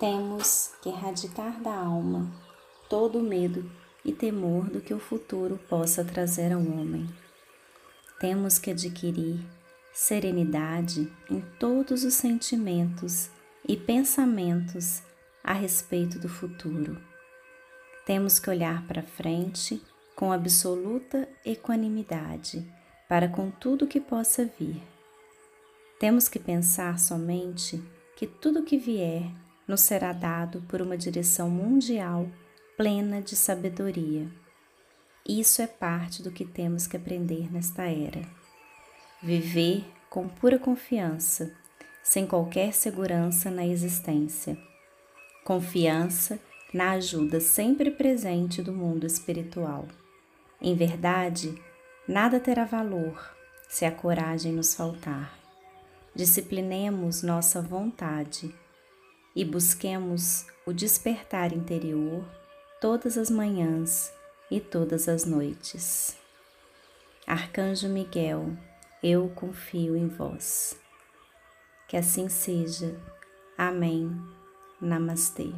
Temos que erradicar da alma todo o medo e temor do que o futuro possa trazer ao homem. Temos que adquirir serenidade em todos os sentimentos e pensamentos a respeito do futuro. Temos que olhar para frente com absoluta equanimidade para com tudo que possa vir. Temos que pensar somente que tudo que vier nos será dado por uma direção mundial plena de sabedoria. Isso é parte do que temos que aprender nesta era. Viver com pura confiança, sem qualquer segurança na existência. Confiança na ajuda sempre presente do mundo espiritual. Em verdade, nada terá valor se a coragem nos faltar. Disciplinemos nossa vontade e busquemos o despertar interior todas as manhãs e todas as noites. Arcanjo Miguel, eu confio em vós. Que assim seja. Amém. Namastê.